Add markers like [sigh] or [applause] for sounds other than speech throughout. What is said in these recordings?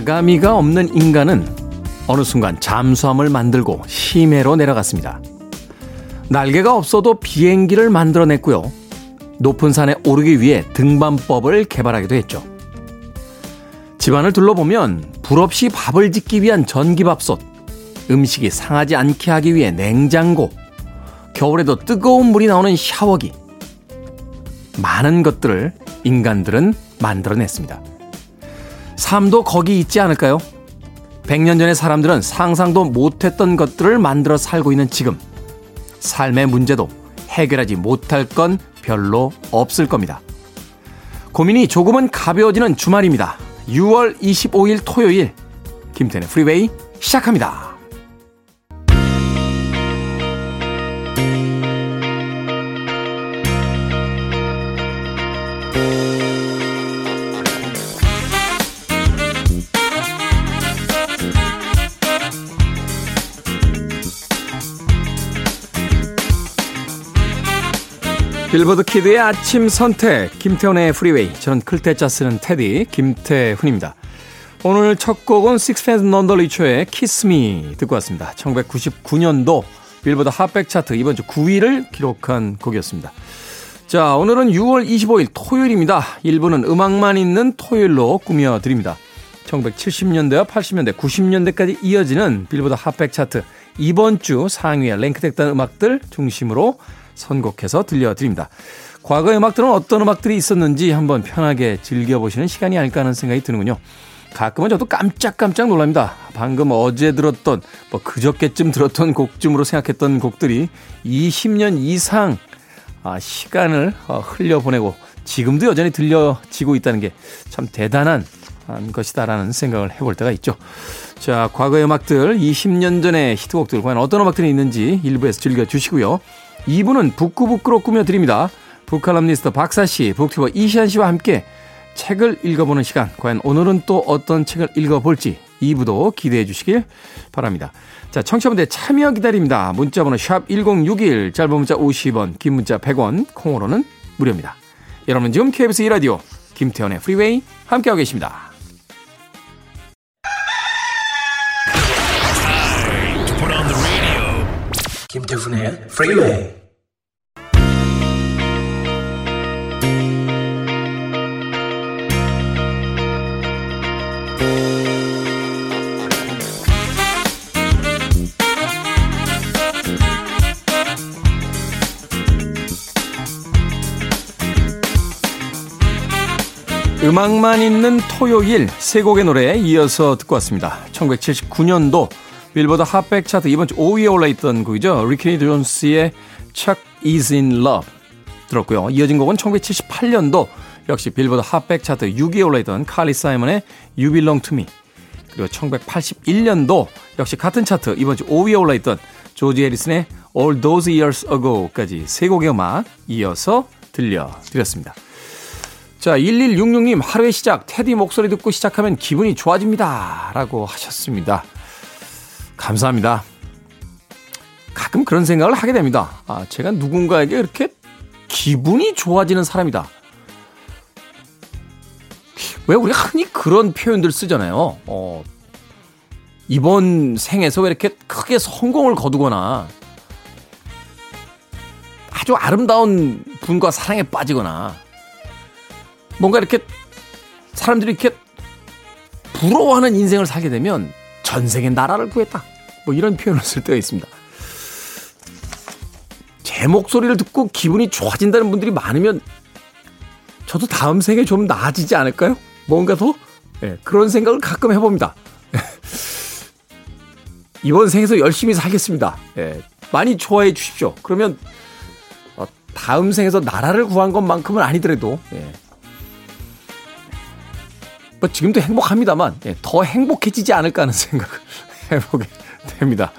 아가미가 없는 인간은 어느 순간 잠수함을 만들고 심해로 내려갔습니다. 날개가 없어도 비행기를 만들어냈고요. 높은 산에 오르기 위해 등반법을 개발하기도 했죠. 집안을 둘러보면 불 없이 밥을 짓기 위한 전기밥솥, 음식이 상하지 않게 하기 위해 냉장고, 겨울에도 뜨거운 물이 나오는 샤워기. 많은 것들을 인간들은 만들어냈습니다. 삶도 거기 있지 않을까요? 100년 전의 사람들은 상상도 못했던 것들을 만들어 살고 있는 지금. 삶의 문제도 해결하지 못할 건 별로 없을 겁니다. 고민이 조금은 가벼워지는 주말입니다. 6월 25일 토요일 김태현의 프리웨이 시작합니다. 빌보드 kid의 아침 선택 김태훈의 프리웨이 저는 클 태 자 쓰는 태디 김태훈입니다. 오늘 첫 곡은 Sixpence None the Richer의 Kiss Me 듣고 왔습니다. 1999년도 빌보드 Hot백 차트 이번 주 9위를 기록한 곡이었습니다. 자 오늘은 6월 25일 토요일입니다. 1부는 음악만 있는 토요일로 꾸며드립니다. 1970년대와 80년대, 90년대까지 이어지는 빌보드 Hot백 차트 이번 주 상위에 랭크됐다는 음악들 중심으로 선곡해서 들려드립니다. 과거 음악들은 어떤 음악들이 있었는지 한번 편하게 즐겨보시는 시간이 아닐까 하는 생각이 드는군요. 가끔은 저도 깜짝깜짝 놀랍니다. 방금 어제 들었던, 뭐 그저께쯤 들었던 곡쯤으로 생각했던 곡들이 20년 이상 아, 시간을 어, 흘려보내고 지금도 여전히 들려지고 있다는 게 참 대단한 것이다라는 생각을 해볼 때가 있죠. 자, 과거의 음악들, 20년 전의 히트곡들, 과연 어떤 음악들이 있는지 일부에서 즐겨주시고요. 2부는 북구북구로 꾸며드립니다. 북칼럼니스트 박사씨, 북튜버 이시안씨와 함께 책을 읽어보는 시간. 과연 오늘은 또 어떤 책을 읽어볼지 2부도 기대해 주시길 바랍니다. 자, 청취자분들 참여 기다립니다. 문자번호 샵 1061, 짧은 문자 50원, 긴 문자 100원, 콩으로는 무료입니다. 여러분 지금 KBS 2라디오 김태현의 프리웨이 함께하고 계십니다. 김태훈의 프리웨이 음악만 있는 토요일 세 곡의 노래에 이어서 듣고 왔습니다. 1979년도 빌보드 핫백 차트 이번 주 5위에 올라있던 곡이죠. 리키니 존스의 Chuck is in love 들었고요. 이어진 곡은 1978년도 역시 빌보드 핫백 차트 6위에 올라있던 칼리 사이먼의 You Belong to Me 그리고 1981년도 역시 같은 차트 이번 주 5위에 올라있던 조지 해리슨의 All Those Years Ago까지 세 곡의 음악 이어서 들려드렸습니다. 자, 1166님, 하루의 시작, 테디 목소리 듣고 시작하면 기분이 좋아집니다. 라고 하셨습니다. 감사합니다. 가끔 그런 생각을 하게 됩니다. 아, 제가 누군가에게 이렇게 기분이 좋아지는 사람이다. 왜 우리가 흔히 그런 표현들 쓰잖아요. 어, 이번 생에서 왜 이렇게 크게 성공을 거두거나 아주 아름다운 분과 사랑에 빠지거나 뭔가 이렇게 사람들이 이렇게 부러워하는 인생을 살게 되면 전생에 나라를 구했다. 뭐 이런 표현을 쓸 때가 있습니다. 제 목소리를 듣고 기분이 좋아진다는 분들이 많으면 저도 다음 생에 좀 나아지지 않을까요? 뭔가 더 네, 그런 생각을 가끔 해봅니다. [laughs] 이번 생에서 열심히 살겠습니다. 네, 많이 좋아해 주십시오. 그러면 어, 다음 생에서 나라를 구한 것만큼은 아니더라도 네, 뭐 지금도 행복합니다만 더 행복해지지 않을까 하는 [laughs] 생각을 해보게 됩니다.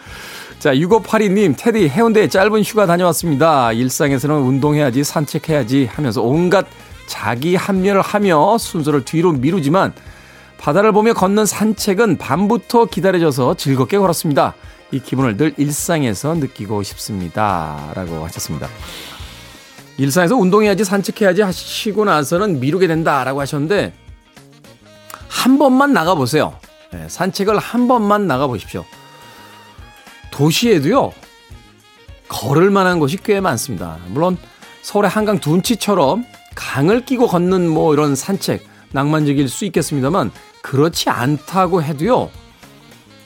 자, 6582님, 테디 해운대에 짧은 휴가 다녀왔습니다. 일상에서는 운동해야지, 산책해야지 하면서 온갖 자기 합리를 하며 순서를 뒤로 미루지만 바다를 보며 걷는 산책은 밤부터 기다려져서 즐겁게 걸었습니다. 이 기분을 늘 일상에서 느끼고 싶습니다. 라고 하셨습니다. 일상에서 운동해야지, 산책해야지 하시고 나서는 미루게 된다라고 하셨는데 한 번만 나가보세요. 예, 산책을 한 번만 나가 보십시오. 도시에도요, 걸을 만한 곳이 꽤 많습니다. 물론 서울의 한강 둔치처럼 강을 끼고 걷는 뭐 이런 산책, 낭만적일 수 있겠습니다만, 그렇지 않다고 해도요,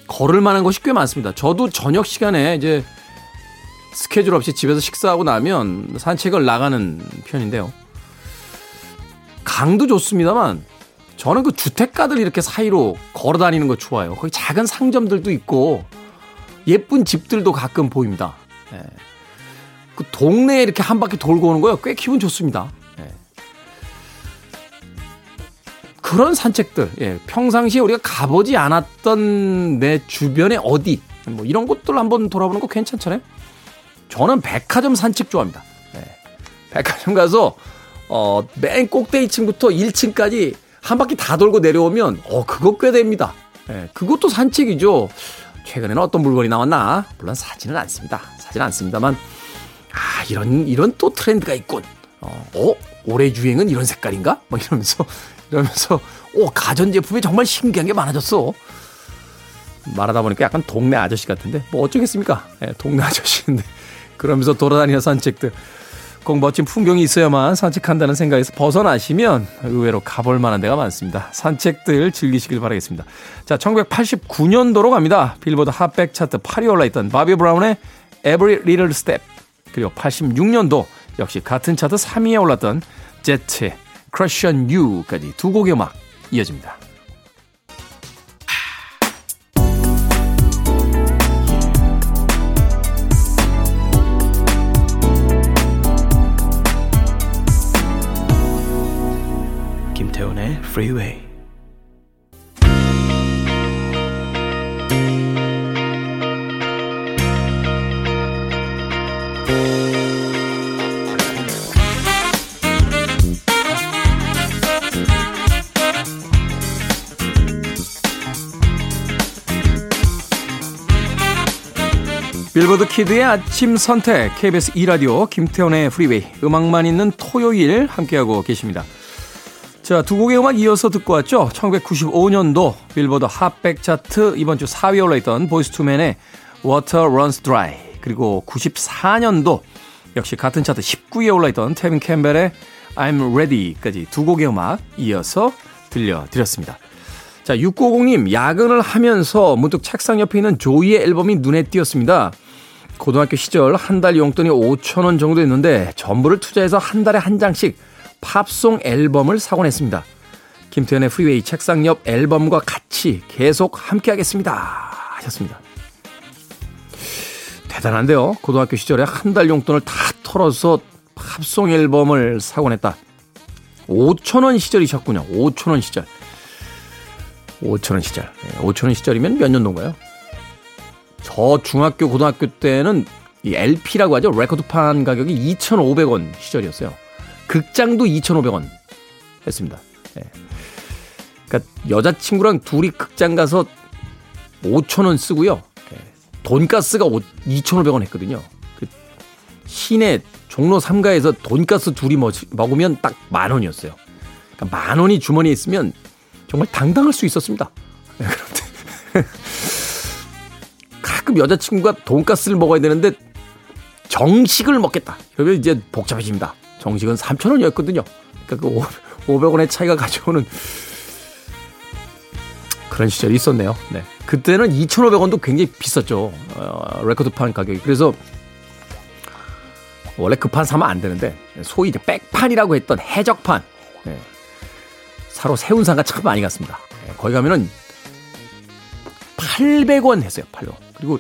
걸을 만한 곳이 꽤 많습니다. 저도 저녁 시간에 이제 스케줄 없이 집에서 식사하고 나면 산책을 나가는 편인데요. 강도 좋습니다만 저는 그 주택가들 이렇게 사이로 걸어 다니는 거 좋아요. 거기 작은 상점들도 있고 예쁜 집들도 가끔 보입니다. 예. 그 동네에 이렇게 한 바퀴 돌고 오는 거요. 꽤 기분 좋습니다. 예. 그런 산책들, 예. 평상시에 우리가 가보지 않았던 내 주변에 어디, 뭐 이런 곳들 한번 돌아보는 거 괜찮잖아요. 저는 백화점 산책 좋아합니다. 예. 백화점 가서 어, 맨 꼭대기 층부터 1층까지 한 바퀴 다 돌고 내려오면 어 그거 꽤 됩니다. 예, 그것도 산책이죠. 최근에는 어떤 물건이 나왔나? 물론 사지는 않습니다. 사진 않습니다만 아 이런 이런 또 트렌드가 있군. 어, 어? 올해 유행은 이런 색깔인가? 뭐 이러면서 [laughs] 이러면서 오 가전 제품이 정말 신기한 게 많아졌어. 말하다 보니까 약간 동네 아저씨 같은데 뭐 어쩌겠습니까? 예, 동네 아저씨인데 [laughs] 그러면서 돌아다니는 산책들 꼭 멋진 풍경이 있어야만 산책한다는 생각에서 벗어나시면 의외로 가볼 만한 데가 많습니다. 산책들 즐기시길 바라겠습니다. 자, 1989년도로 갑니다. 빌보드 핫백 차트 8위 올라있던 바비 브라운의 Every Little Step 그리고 86년도 역시 같은 차트 3위에 올랐던 제트의 Crush on You까지 두 곡의 음악 이어집니다. 김태훈의 Freeway. 빌보드 kid의 아침 선택 KBS 2라디오 김태훈의 프리웨이 음악만 있는 토요일 함께하고 계십니다. 자, 두 곡의 음악 이어서 듣고 왔죠. 1995년도 빌보드 Hot백 차트 이번 주 4위에 올라있던 Boyz II Men의 Water Runs Dry 그리고 94년도 역시 같은 차트 19위에 올라있던 테빈 캠벨의 I'm Ready까지 두 곡의 음악 이어서 들려드렸습니다. 자, 6950님, 야근을 하면서 문득 책상 옆에 있는 조이의 앨범이 눈에 띄었습니다. 고등학교 시절 한 달 용돈이 5천 원 정도 했는데 전부를 투자해서 한 달에 한 장씩 팝송 앨범을 사곤 했습니다. 김태훈의 프리웨이 책상 옆 앨범과 같이 계속 함께 하겠습니다. 하셨습니다. 대단한데요. 고등학교 시절에 한 달 용돈을 다 털어서 팝송 앨범을 사곤 했다. 5천원 시절이셨군요. 5천원 시절. 5천원 시절. 5천원 시절이면 몇 년도인가요? 저 중학교, 고등학교 때는 이 LP라고 하죠. 레코드판 가격이 2,500원 시절이었어요. 극장도 2,500원 했습니다. 예. 그러니까 여자친구랑 둘이 극장 가서 5,000원 쓰고요. 예. 돈가스가 2,500원 했거든요. 그 시내 종로 3가에서 돈가스 둘이 먹으면 딱 만 원이었어요. 그러니까 만 원이 주머니에 있으면 정말 당당할 수 있었습니다. 예, 그런데 [laughs] 가끔 여자친구가 돈가스를 먹어야 되는데 정식을 먹겠다. 그러면 이제 복잡해집니다. 정식은 3,000원이었거든요. 그러니까 그 500원의 차이가 가져오는 그런 시절이 있었네요. 네. 그때는 2,500원도 굉장히 비쌌죠. 어, 레코드판 가격이. 그래서 원래 그 판 사면 안 되는데 소위 이제 백판이라고 했던 해적판 네. 사로 세운 상가 참 많이 갔습니다. 네. 거기 가면은 800원 했어요. 800원. 그리고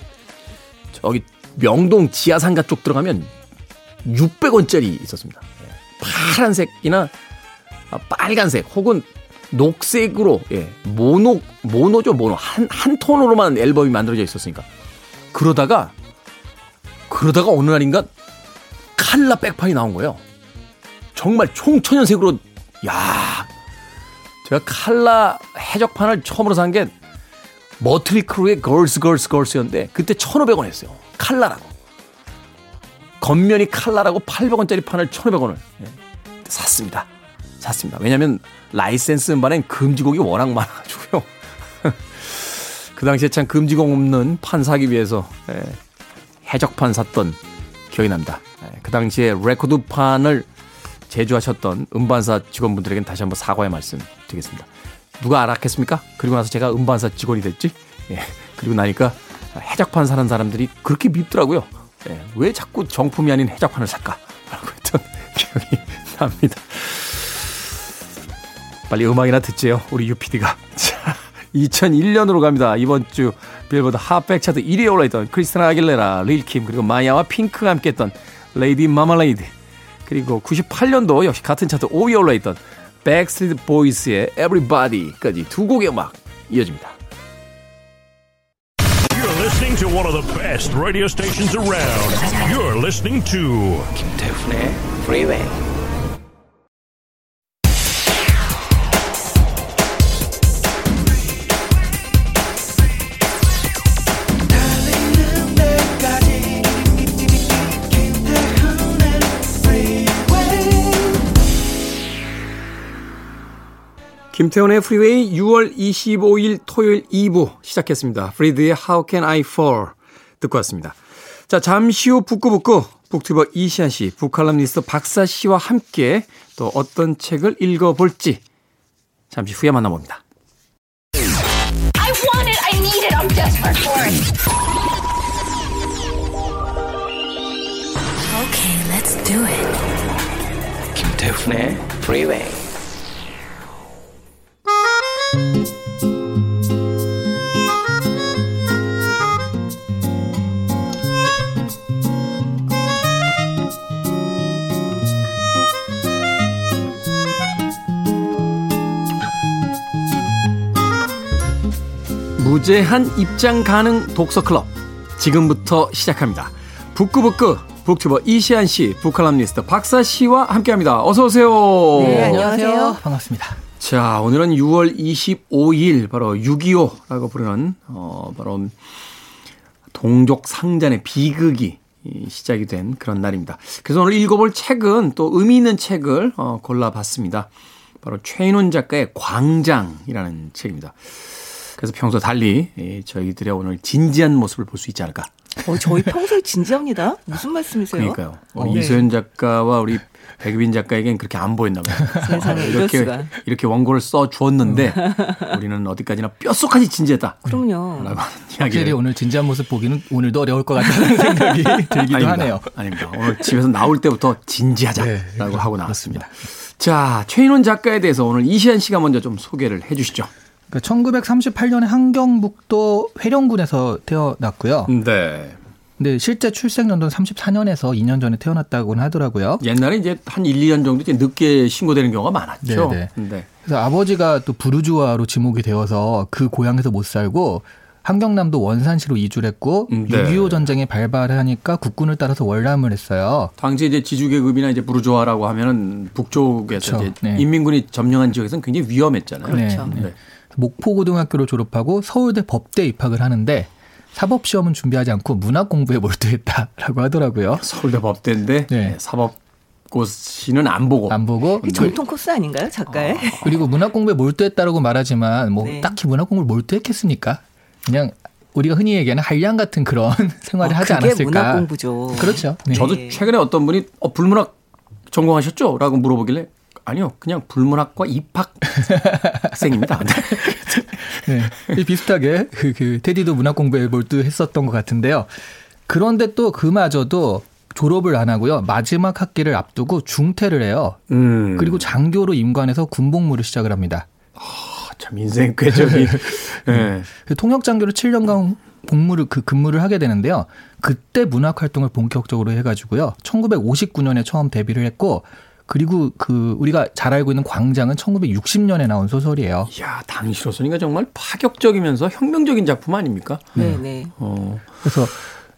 저기 명동 지하상가 쪽 들어가면 600원짜리 있었습니다. 파란색이나 빨간색 혹은 녹색으로 예, 모노 모노죠 모노 한 한 톤으로만 앨범이 만들어져 있었으니까 그러다가 그러다가 어느 날인가 칼라 백판이 나온 거예요. 정말 총천연색으로 야 제가 칼라 해적판을 처음으로 산 게 머틀리 크루의 Girls Girls Girls였는데 그때 1,500원 했어요. 칼라라고. 겉면이 칼라라고 800원짜리 판을 1,500원을 예, 샀습니다. 샀습니다. 왜냐하면 라이센스 음반엔 금지곡이 워낙 많아가지고요. [laughs] 그 당시에 참 금지공 없는 판 사기 위해서 예, 해적판 샀던 기억이 납니다. 예, 그 당시에 레코드판을 제조하셨던 음반사 직원분들에게는 다시 한번 사과의 말씀 드리겠습니다. 누가 알았겠습니까? 그리고 나서 제가 음반사 직원이 됐지? 예, 그리고 나니까 해적판 사는 사람들이 그렇게 밉더라고요. 예, 왜 자꾸 정품이 아닌 해적판을 살까? 라고 했던 [laughs] 기억이 납니다. 빨리 음악이나 듣지요. 우리 유PD가. [laughs] 자, 2001년으로 갑니다. 이번 주 빌보드 Hot백 차트 1위에 올라있던 크리스티나 아길레라, 릴킴 그리고 마야와 핑크가 함께했던 Lady Marmalade 그리고 98년도 역시 같은 차트 5위에 올라있던 백스트리트 보이스의 Everybody까지 두 곡의 음악 이어집니다. listening to one of the best radio stations around. You're listening to Kim Freeway. 김태훈의 프리웨이 6월 25일 토요일 2부 시작했습니다. 프리드의 How Can I Fall 듣고 왔습니다. 자, 잠시 후 북구북구 북튜버 이시안 씨, 북칼럼니스트 박사 씨와 함께 또 어떤 책을 읽어볼지 잠시 후에 만나봅니다. I want it. I need it. I'm desperate for it. Okay, let's do it. 김태훈의 Freeway. 무제한 입장 가능 독서 클럽 지금부터 시작합니다. 북구북구 북튜버 이시안 씨, 북칼럼니스트 박사 씨와 함께합니다. 어서 오세요. 네, 안녕하세요. 반갑습니다. 자, 오늘은 6월 25일 바로 6.25라고 부르는 어 바로 동족 상잔의 비극이 시작이 된 그런 날입니다. 그래서 오늘 읽어볼 책은 또 의미 있는 책을 어, 골라봤습니다. 바로 최인훈 작가의 광장이라는 책입니다. 그래서 평소 달리 예, 저희들의 오늘 진지한 모습을 볼 수 있지 않을까. 어, 저희 평소에 진지합니다. 무슨 말씀이세요? 그러니까요. 우리 어, 네. 이소연 작가와 우리 백유빈 작가에겐 그렇게 안 보였나 봐요. 세상에, 어, 이렇게 수가. 이렇게 원고를 써 주었는데 [laughs] 우리는 어디까지나 뼛속까지 진지했다. 그럼요. 라고 확실히 오늘 진지한 모습 보기는 오늘도 어려울 것 같다는 [laughs] 생각이 들기도 아닙니다. 하네요. 아닙니다. 오늘 집에서 나올 때부터 네, 진지하자라고 하고 나왔습니다. 자, 최인원 작가에 대해서 오늘 이시안 씨가 먼저 좀 소개를 해 주시죠. 그러니까 1938년에 한경북도 회령군에서 태어났고요. 네. 근데 실제 출생 연도는 34년에서 2년 전에 태어났다고는 하더라고요. 옛날에 이제 한 1, 2년 정도 이제 늦게 신고되는 경우가 많았죠. 네, 네. 그래서 아버지가 또 부르주아로 지목이 되어서 그 고향에서 못 살고 한경남도 원산시로 이주를 했고 음, 네. 6.25 전쟁이 발발하니까 국군을 따라서 월남을 했어요. 당시 이제 지주계급이나 이제 부르주아라고 하면은 북쪽에서 그렇죠. 이제 네. 인민군이 점령한 지역에서는 굉장히 위험했잖아요. 그렇죠. 네. 목포고등학교를 졸업하고 서울대 법대 입학을 하는데 사법 시험은 준비하지 않고 문학 공부에 몰두했다라고 하더라고요. 서울대 법대인데 네. 네, 사법 고시는 안 보고 안 보고 이게 전통 코스 아닌가요, 작가의? [laughs] 그리고 문학 공부에 몰두했다라고 말하지만 뭐 네. 딱히 문학 공부를 몰두했겠습니까? 그냥 우리가 흔히 얘기하는 한량 같은 그런 [laughs] 생활을 어, 하지 그게 않았을까? 문학 공부죠. 그렇죠. 네. 저도 네. 최근에 어떤 분이 어, 불문학 전공하셨죠? 라고 물어보길래 아니요. 그냥 불문학과 입학생입니다. [laughs] 네. 비슷하게 그, 그 테디도 문학 공부에 몰두했었던 것 같은데요. 그런데 또 그마저도 졸업을 안 하고요. 마지막 학기를 앞두고 중퇴를 해요. 음. 그리고 장교로 임관해서 군복무를 시작을 합니다. 참 인생 궤적이 [laughs] 네. 그 통역 장교로 7년간 복무를 그 근무를 하게 되는데요. 그때 문학 활동을 본격적으로 해가지고요. 1959년에 처음 데뷔를 했고 그리고 그 우리가 잘 알고 있는 광장은 1960년에 나온 소설이에요. 이야, 당시로서니까 정말 파격적이면서 혁명적인 작품 아닙니까? 네, 네. 어, 그래서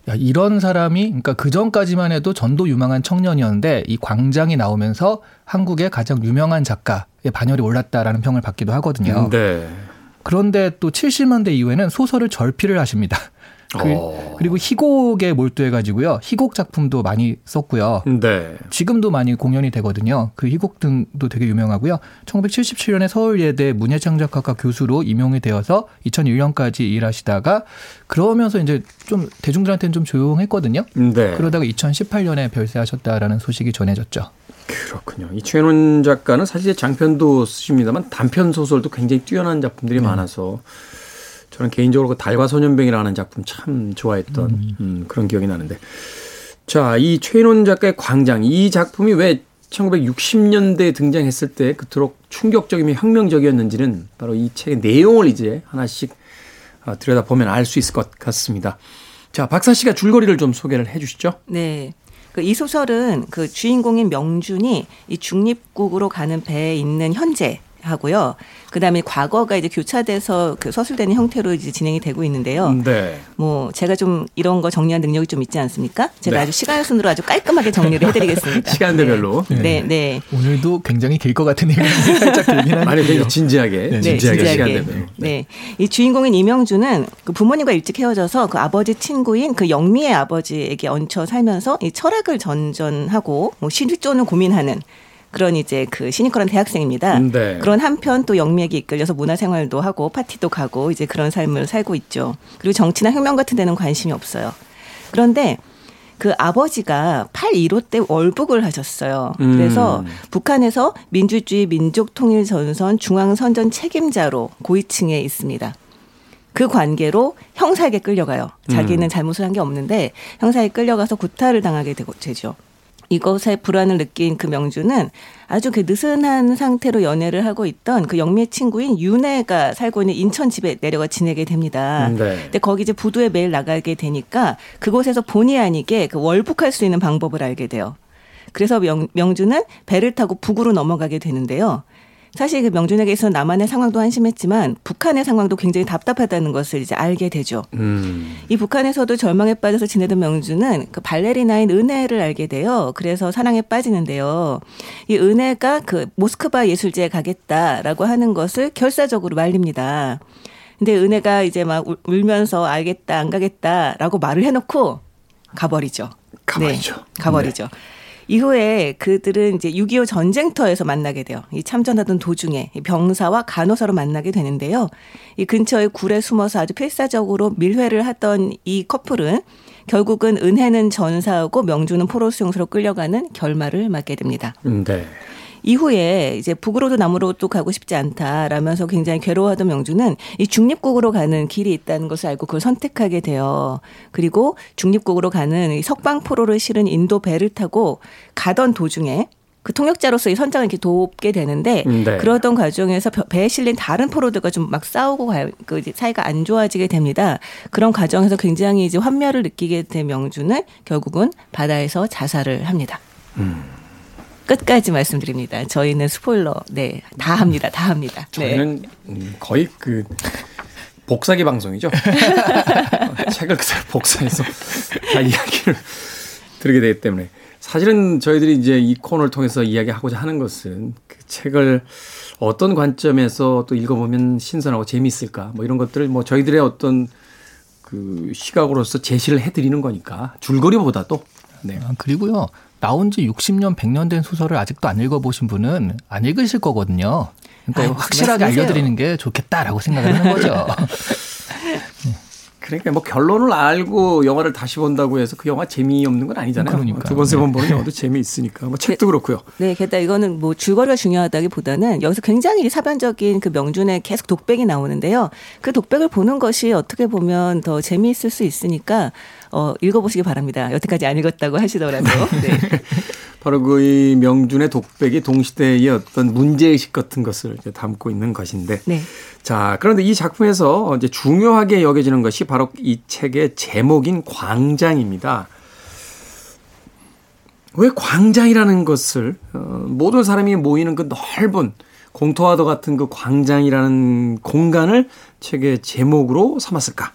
야, 이런 사람이 그러니까 그 전까지만 해도 전도 유망한 청년이었는데 이 광장이 나오면서 한국의 가장 유명한 작가의 반열이 올랐다라는 평을 받기도 하거든요. 네. 그런데 또 70년대 이후에는 소설을 절필을 하십니다. 그, 어. 리고 희곡에 몰두해가지고요. 희곡 작품도 많이 썼고요. 네. 지금도 많이 공연이 되거든요. 그 희곡 등도 되게 유명하고요. 1977년에 서울예대 문예창작학과 교수로 임용이 되어서 2001년까지 일하시다가 그러면서 이제 좀 대중들한테는 좀 조용했거든요. 네. 그러다가 2018년에 별세하셨다라는 소식이 전해졌죠. 그렇군요. 이 최윤원 작가는 사실 장편도 쓰십니다만 단편 소설도 굉장히 뛰어난 작품들이 많아서 저는 개인적으로 그 달과 소년병이라는 작품 참 좋아했던 음, 그런 기억이 나는데 자, 이 최인원 작가의 광장 이 작품이 왜 1960년대에 등장했을 때 그토록 충격적이며 혁명적이었는지는 바로 이 책의 내용을 이제 하나씩 어, 들여다보면 알 수 있을 것 같습니다. 자, 박사 씨가 줄거리를 좀 소개를 해 주시죠. 네. 그이 소설은 그 주인공인 명준이 이 중립국으로 가는 배에 있는 현재 하고요. 그다음에 과거가 이제 교차돼서 그 서술되는 형태로 이제 진행이 되고 있는데요. 네. 뭐 제가 좀 이런 거 정리한 능력이 좀 있지 않습니까? 제가 네. 아주 시간 순으로 아주 깔끔하게 정리를 해드리겠습니다. [laughs] 시간대별로. 네, 네. 네. 오늘도 굉장히 길 것 같은 얘기가 살짝 들긴 아니, 하는데요. 되게 진지하게, 네, 진지하게, 진지하게. 시간대별로. 네. 이 주인공인 이명주는 그 부모님과 일찍 헤어져서 그 아버지 친구인 그 영미의 아버지에게 얹혀 살면서 이 철학을 전전하고 뭐 실존을 고민하는 그런 이제 그 시니컬한 대학생입니다. 네. 그런 한편 또 영미에게 이끌려서 문화생활도 하고 파티도 가고 이제 그런 삶을 살고 있죠. 그리고 정치나 혁명 같은 데는 관심이 없어요. 그런데 그 아버지가 8.15 때 월북을 하셨어요. 음. 그래서 북한에서 민주주의 민족통일전선 중앙선전 책임자로 고위층에 있습니다. 그 관계로 형사에게 끌려가요. 자기는 잘못을 한 게 없는데 형사에 끌려가서 구타를 당하게 되고 되죠. 이것에 불안을 느낀 그 명주는 아주 그 느슨한 상태로 연애를 하고 있던 그 영미의 친구인 윤혜가 살고 있는 인천 집에 내려가 지내게 됩니다. 네. 근데 거기 이제 부두에 매일 나가게 되니까 그곳에서 본의 아니게 그 월북할 수 있는 방법을 알게 돼요. 그래서 명, 명주는 배를 타고 북으로 넘어가게 되는데요. 사실 그 명준에게 있어서 남한의 상황도 한심했지만 북한의 상황도 굉장히 답답하다는 것을 이제 알게 되죠. 음. 이 북한에서도 절망에 빠져서 지내던 명주는 그 발레리나인 은혜를 알게 돼요. 그래서 사랑에 빠지는데요. 이 은혜가 그 모스크바 예술제에 가겠다라고 하는 것을 결사적으로 말립니다. 근데 은혜가 이제 막 울- 울면서 알겠다 안 가겠다라고 말을 해놓고 가버리죠. 가버리죠. 네, 가버리죠. 이후에 그들은 이제 6.25 전쟁터에서 만나게 돼요. 이 참전하던 도중에 이 병사와 간호사로 만나게 되는데요. 이 근처의 굴에 숨어서 아주 필사적으로 밀회를 하던 이 커플은 결국은 은혜는 전사하고 명주는 포로 수용소로 끌려가는 결말을 맞게 됩니다. 음, 네. 이후에 이제 북으로도 남으로도 가고 싶지 않다라면서 굉장히 괴로워하던 명주는 이 중립국으로 가는 길이 있다는 것을 알고 그걸 선택하게 돼요. 그리고 중립국으로 가는 이 석방포로를 실은 인도 배를 타고 가던 도중에 그 통역자로서 이 선장을 이렇게 돕게 되는데 음, 네. 그러던 과정에서 벼- 배에 실린 다른 포로들과 좀 막 싸우고 가- 그 사이가 안 좋아지게 됩니다. 그런 과정에서 굉장히 이제 환멸을 느끼게 된 명주는 결국은 바다에서 자살을 합니다. 끝까지 말씀드립니다. 저희는 스포일러 네 다 합니다. 다 합니다. 네. 저희는 음, 거의 그 복사기 방송이죠. [laughs] 책을 그대로 복사해서 다 이야기를 들게 되기 때문에 사실은 저희들이 이제 이 코너를 통해서 이야기하고자 하는 것은 그 책을 어떤 관점에서 또 읽어보면 신선하고 재미있을까 뭐 이런 것들을 뭐 저희들의 어떤 그 시각으로서 제시를 해드리는 거니까 줄거리보다도 네. 아, 그리고요. 나온 지 60년, 100년 된 소설을 아직도 안 읽어보신 분은 안 읽으실 거거든요. 그러니까 아이, 무슨 확실하게? 알려드리는 게 좋겠다라고 생각을 하는 거죠. [laughs] 그러니까 뭐 결론을 알고 영화를 다시 본다고 해서 그 영화 재미없는 건 아니잖아요. 그러니까요. 두번 세번 보는 영화도 재미있으니까. 뭐 책도 그렇고요. 네, 게다가 이거는 뭐 줄거리가 중요하다기 보다는 여기서 굉장히 사변적인 그 명준의 계속 독백이 나오는데요. 그 독백을 보는 것이 어떻게 보면 더 재미있을 수 있으니까 어, 읽어보시기 바랍니다. 여태까지 안 읽었다고 하시더라도. 네. [laughs] 바로 그 이 명준의 독백이 동시대의 어떤 문제의식 같은 것을 담고 있는 것인데. 네. 자, 그런데 이 작품에서 이제 중요하게 여겨지는 것이 바로 이 책의 제목인 광장입니다. 왜 광장이라는 것을 어, 모든 사람이 모이는 그 넓은 공터와도 같은 그 광장이라는 공간을 책의 제목으로 삼았을까?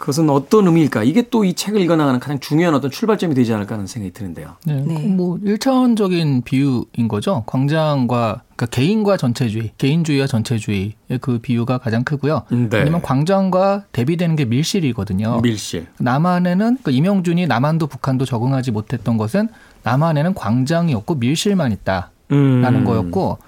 그것은 어떤 의미일까? 이게 또 이 책을 읽어나가는 가장 중요한 어떤 출발점이 되지 않을까 하는 생각이 드는데요. 네. 네. 뭐 1차원적인 비유인 거죠. 광장과 그러니까 개인과 전체주의, 개인주의와 전체주의의 그 비유가 가장 크고요. 네. 왜냐면 광장과 대비되는 게 밀실이거든요. 밀실. 남한에는 그 이명준이 남한도 북한도 적응하지 못했던 것은 남한에는 광장이 없고 밀실만 있다라는 음. 거였고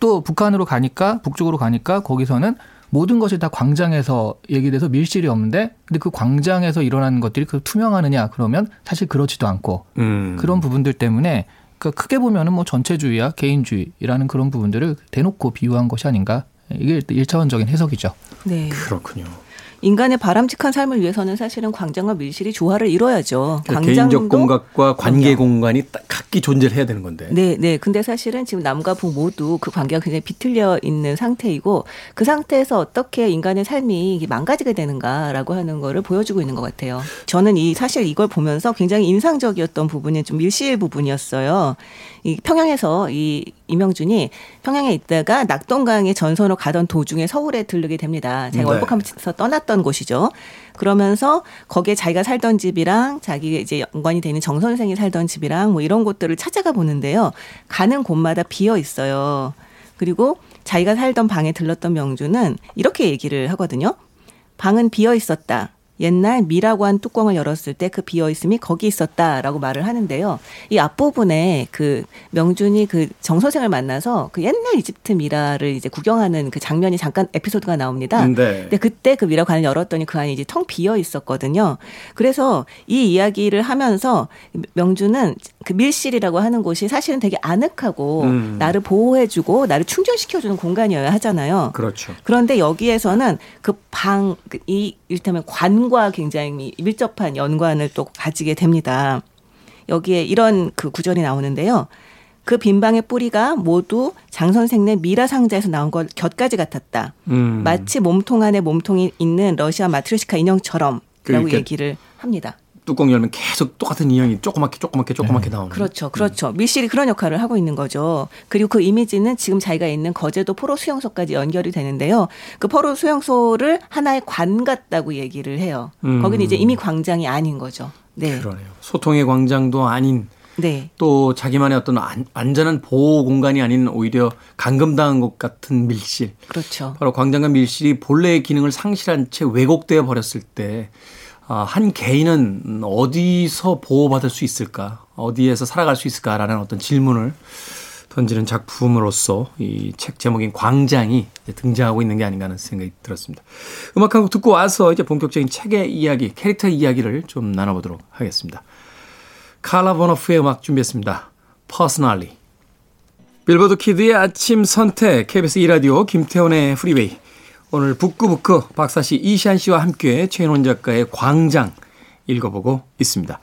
또 북한으로 가니까 북쪽으로 가니까 거기서는 모든 것이 다 광장에서 얘기돼서 밀실이 없는데 근데 그 광장에서 일어나는 것들이 그 투명하느냐 그러면 사실 그렇지도 않고 음. 그런 부분들 때문에 그러니까 크게 보면은 뭐 전체주의와 개인주의라는 그런 부분들을 대놓고 비유한 것이 아닌가 이게 일차원적인 해석이죠. 네. 그렇군요. 인간의 바람직한 삶을 위해서는 사실은 광장과 밀실이 조화를 이뤄야죠. 그러니까 개인적 공간과 관계. 공간이 딱 각기 존재를 해야 되는 건데. 네, 네. 근데 사실은 지금 남과 북 모두 그 관계가 굉장히 비틀려 있는 상태이고 그 상태에서 어떻게 인간의 삶이 망가지게 되는가라고 하는 거를 보여주고 있는 것 같아요. 저는 이 사실 이걸 보면서 굉장히 인상적이었던 부분이 좀 밀실 부분이었어요. 이 평양에서 이 이명준이 평양에 있다가 낙동강의 전선으로 가던 도중에 서울에 들르게 됩니다. 제가 네. 월북하면서 떠났던 곳이죠. 그러면서 거기에 자기가 살던 집이랑 자기 이제 연관이 되는 정 선생이 살던 집이랑 뭐 이런 곳들을 찾아가 보는데요. 가는 곳마다 비어 있어요. 그리고 자기가 살던 방에 들렀던 명준은 이렇게 얘기를 하거든요. 방은 비어 있었다. 옛날 미라 관 뚜껑을 열었을 때 그 비어 있음이 거기 있었다라고 말을 하는데요. 이 앞부분에 그 명준이 그 정선생을 만나서 그 옛날 이집트 미라를 이제 구경하는 그 장면이 잠깐 에피소드가 나옵니다. 네. 근데 그때 그 미라 관을 열었더니 그 안이 이제 텅 비어 있었거든요. 그래서 이 이야기를 하면서 명주는 그 밀실이라고 하는 곳이 사실은 되게 아늑하고 음. 나를 보호해주고 나를 충전시켜주는 공간이어야 하잖아요. 그렇죠. 그런데 여기에서는 그 방, 그 이, 이를테면 관과 굉장히 밀접한 연관을 또 가지게 됩니다. 여기에 이런 그 구절이 나오는데요. 그 빈방의 뿌리가 모두 장 선생 네 미라 상자에서 나온 것 곁가지 같았다. 음. 마치 몸통 안에 몸통이 있는 러시아 마트리시카 인형처럼 그 라고 이렇게 얘기를 합니다. 뚜껑 열면 계속 똑같은 인형이 조그맣게 조그맣게 조그맣게 나오는. 그렇죠. 그렇죠. 밀실이 그런 역할을 하고 있는 거죠. 그리고 그 이미지는 지금 자기가 있는 거제도 포로 수용소까지 연결이 되는데요. 그 포로 수용소를 하나의 관 같다고 얘기를 해요. 음. 거기는 이제 이미 광장이 아닌 거죠. 네. 그러네요. 소통의 광장도 아닌 네. 또 자기만의 어떤 안, 안전한 보호 공간이 아닌 오히려 감금당한 것 같은 밀실. 그렇죠. 바로 광장과 밀실이 본래의 기능을 상실한 채 왜곡되어 버렸을 때, 아, 한 개인은 어디서 보호받을 수 있을까? 어디에서 살아갈 수 있을까라는 어떤 질문을 던지는 작품으로서 이 책 제목인 광장이 등장하고 있는 게 아닌가 하는 생각이 들었습니다. 음악 한 곡 듣고 와서 이제 본격적인 책의 이야기, 캐릭터 이야기를 좀 나눠보도록 하겠습니다. 칼라 보노프의 음악 준비했습니다. Personally. 빌보드 kid의 아침 선택 KBS 2라디오 김태훈의 프리웨이 오늘 북구북구 박사씨 이시한 씨와 함께 최인훈 작가의 광장 읽어보고 있습니다.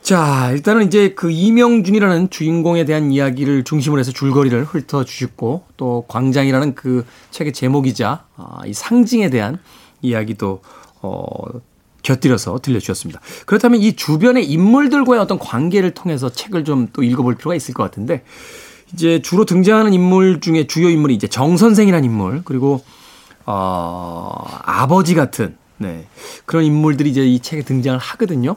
자 일단은 이제 그 이명준이라는 주인공에 대한 이야기를 중심으로 해서 줄거리를 훑어주셨고 또 광장이라는 그 책의 제목이자 아, 이 상징에 대한 이야기도 어, 곁들여서 들려주셨습니다. 그렇다면 이 주변의 인물들과의 어떤 관계를 통해서 책을 좀 또 읽어볼 필요가 있을 것 같은데 이제 주로 등장하는 인물 중에 주요 인물이 이제 정 선생이라는 인물 그리고 어, 아버지 같은 네 그런 인물들이 이제 이 책에 등장을 하거든요.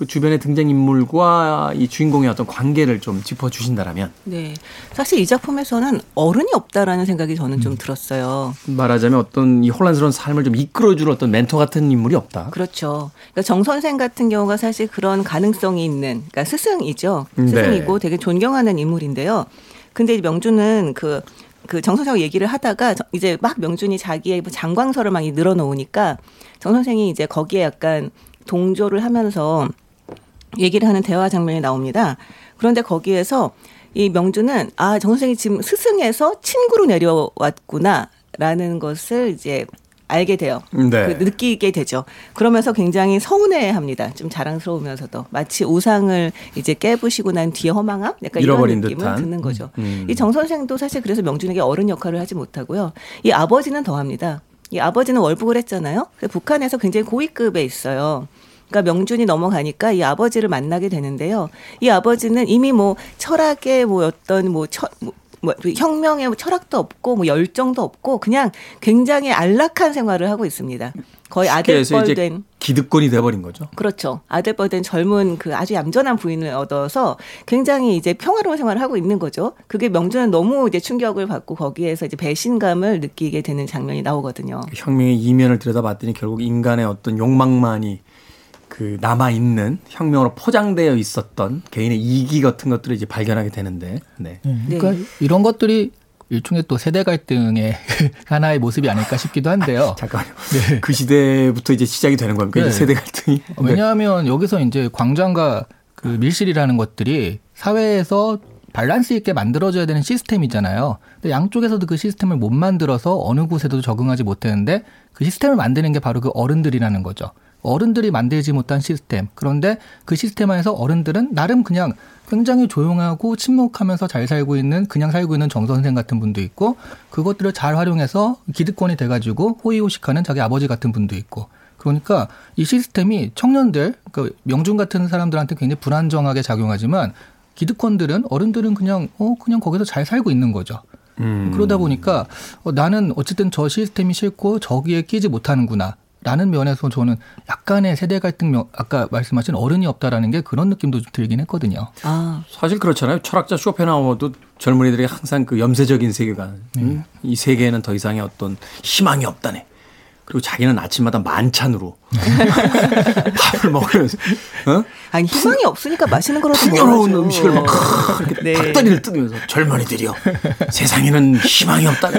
그 주변의 등장 인물과 이 주인공의 어떤 관계를 좀 짚어 주신다라면 네. 사실 이 작품에서는 어른이 없다라는 생각이 저는 좀 들었어요. 말하자면 어떤 이 혼란스러운 삶을 좀 이끌어주는 어떤 멘토 같은 인물이 없다. 그렇죠. 그러니까 정 선생 같은 경우가 사실 그런 가능성이 있는, 그러니까 스승이죠. 네. 스승이고 되게 존경하는 인물인데요. 근데 이 명준은 그, 그 정 선생하고 얘기를 하다가 저- 이제 막 명준이 자기의 뭐 장광설을 막 늘어놓으니까 정 선생이 이제 거기에 약간 동조를 하면서 얘기를 하는 대화 장면이 나옵니다. 그런데 거기에서 이 명준은 아, 정 선생이 지금 스승에서 친구로 내려왔구나 라는 것을 이제 알게 돼요. 네. 그 느끼게 되죠. 그러면서 굉장히 서운해합니다. 좀 자랑스러우면서도 마치 우상을 이제 깨부시고 난 뒤에 허망함, 약간 이런 잃어버린 느낌을 듯한. 드는 거죠. 음. 이정 선생도 사실 그래서 명준에게 어른 역할을 하지 못하고요. 이 아버지는 더합니다. 이 아버지는 월북을 했잖아요. 북한에서 굉장히 고위급에 있어요. 그러니까 명준이 넘어가니까 이 아버지를 만나게 되는데요. 이 아버지는 이미 뭐 철학의 뭐 어떤 뭐, 처, 뭐, 뭐 혁명의 뭐 철학도 없고 뭐 열정도 없고 그냥 굉장히 안락한 생활을 하고 있습니다. 거의 아들뻘된 기득권이 돼버린 거죠. 그렇죠. 아들뻘된 젊은 그 아주 얌전한 부인을 얻어서 굉장히 이제 평화로운 생활을 하고 있는 거죠. 그게 명준은 너무 이제 충격을 받고 거기에서 이제 배신감을 느끼게 되는 장면이 나오거든요. 혁명의 이면을 들여다봤더니 결국 인간의 어떤 욕망만이 그 남아 있는 혁명으로 포장되어 있었던 개인의 이기 같은 것들을 이제 발견하게 되는데, 네. 그러니까 이런 것들이 일종의 또 세대 갈등의 [laughs] 하나의 모습이 아닐까 싶기도 한데요. 잠깐만요. 그 시대부터 이제 시작이 되는 겁니까? 네. 이제 세대 갈등이. 네. 왜냐하면 여기서 이제 광장과 그 밀실이라는 것들이 사회에서 밸런스 있게 만들어져야 되는 시스템이잖아요. 근데 양쪽에서도 그 시스템을 못 만들어서 어느 곳에도 적응하지 못했는데 그 시스템을 만드는 게 바로 그 어른들이라는 거죠. 어른들이 만들지 못한 시스템. 그런데 그 시스템 안에서 어른들은 나름 그냥 굉장히 조용하고 침묵하면서 잘 살고 있는 그냥 살고 있는 정 선생 같은 분도 있고 그것들을 잘 활용해서 기득권이 돼가지고 호의호식하는 자기 아버지 같은 분도 있고 그러니까 이 시스템이 청년들, 그 명중 같은 사람들한테 굉장히 불안정하게 작용하지만 기득권들은 어른들은 그냥 어 그냥 거기서 잘 살고 있는 거죠. 음. 그러다 보니까 어, 나는 어쨌든 저 시스템이 싫고 저기에 끼지 못하는구나. 라는 면에서 저는 약간의 세대 갈등, 면- 아까 말씀하신 어른이 없다라는 게 그런 느낌도 좀 들긴 했거든요. 아, 사실 그렇잖아요. 철학자 쇼펜하우어도 젊은이들이 항상 그 염세적인 세계관, 음? 이 세계에는 더 이상의 어떤 희망이 없다네. 그리고 자기는 아침마다 만찬으로 [laughs] 밥을 먹으면서 어? 아니 희망이 없으니까 맛있는 거라도 풍요로운. 음식을 막 이렇게 네. 닭다리를 뜯으면서 젊은이들이요 세상에는 희망이 없다네.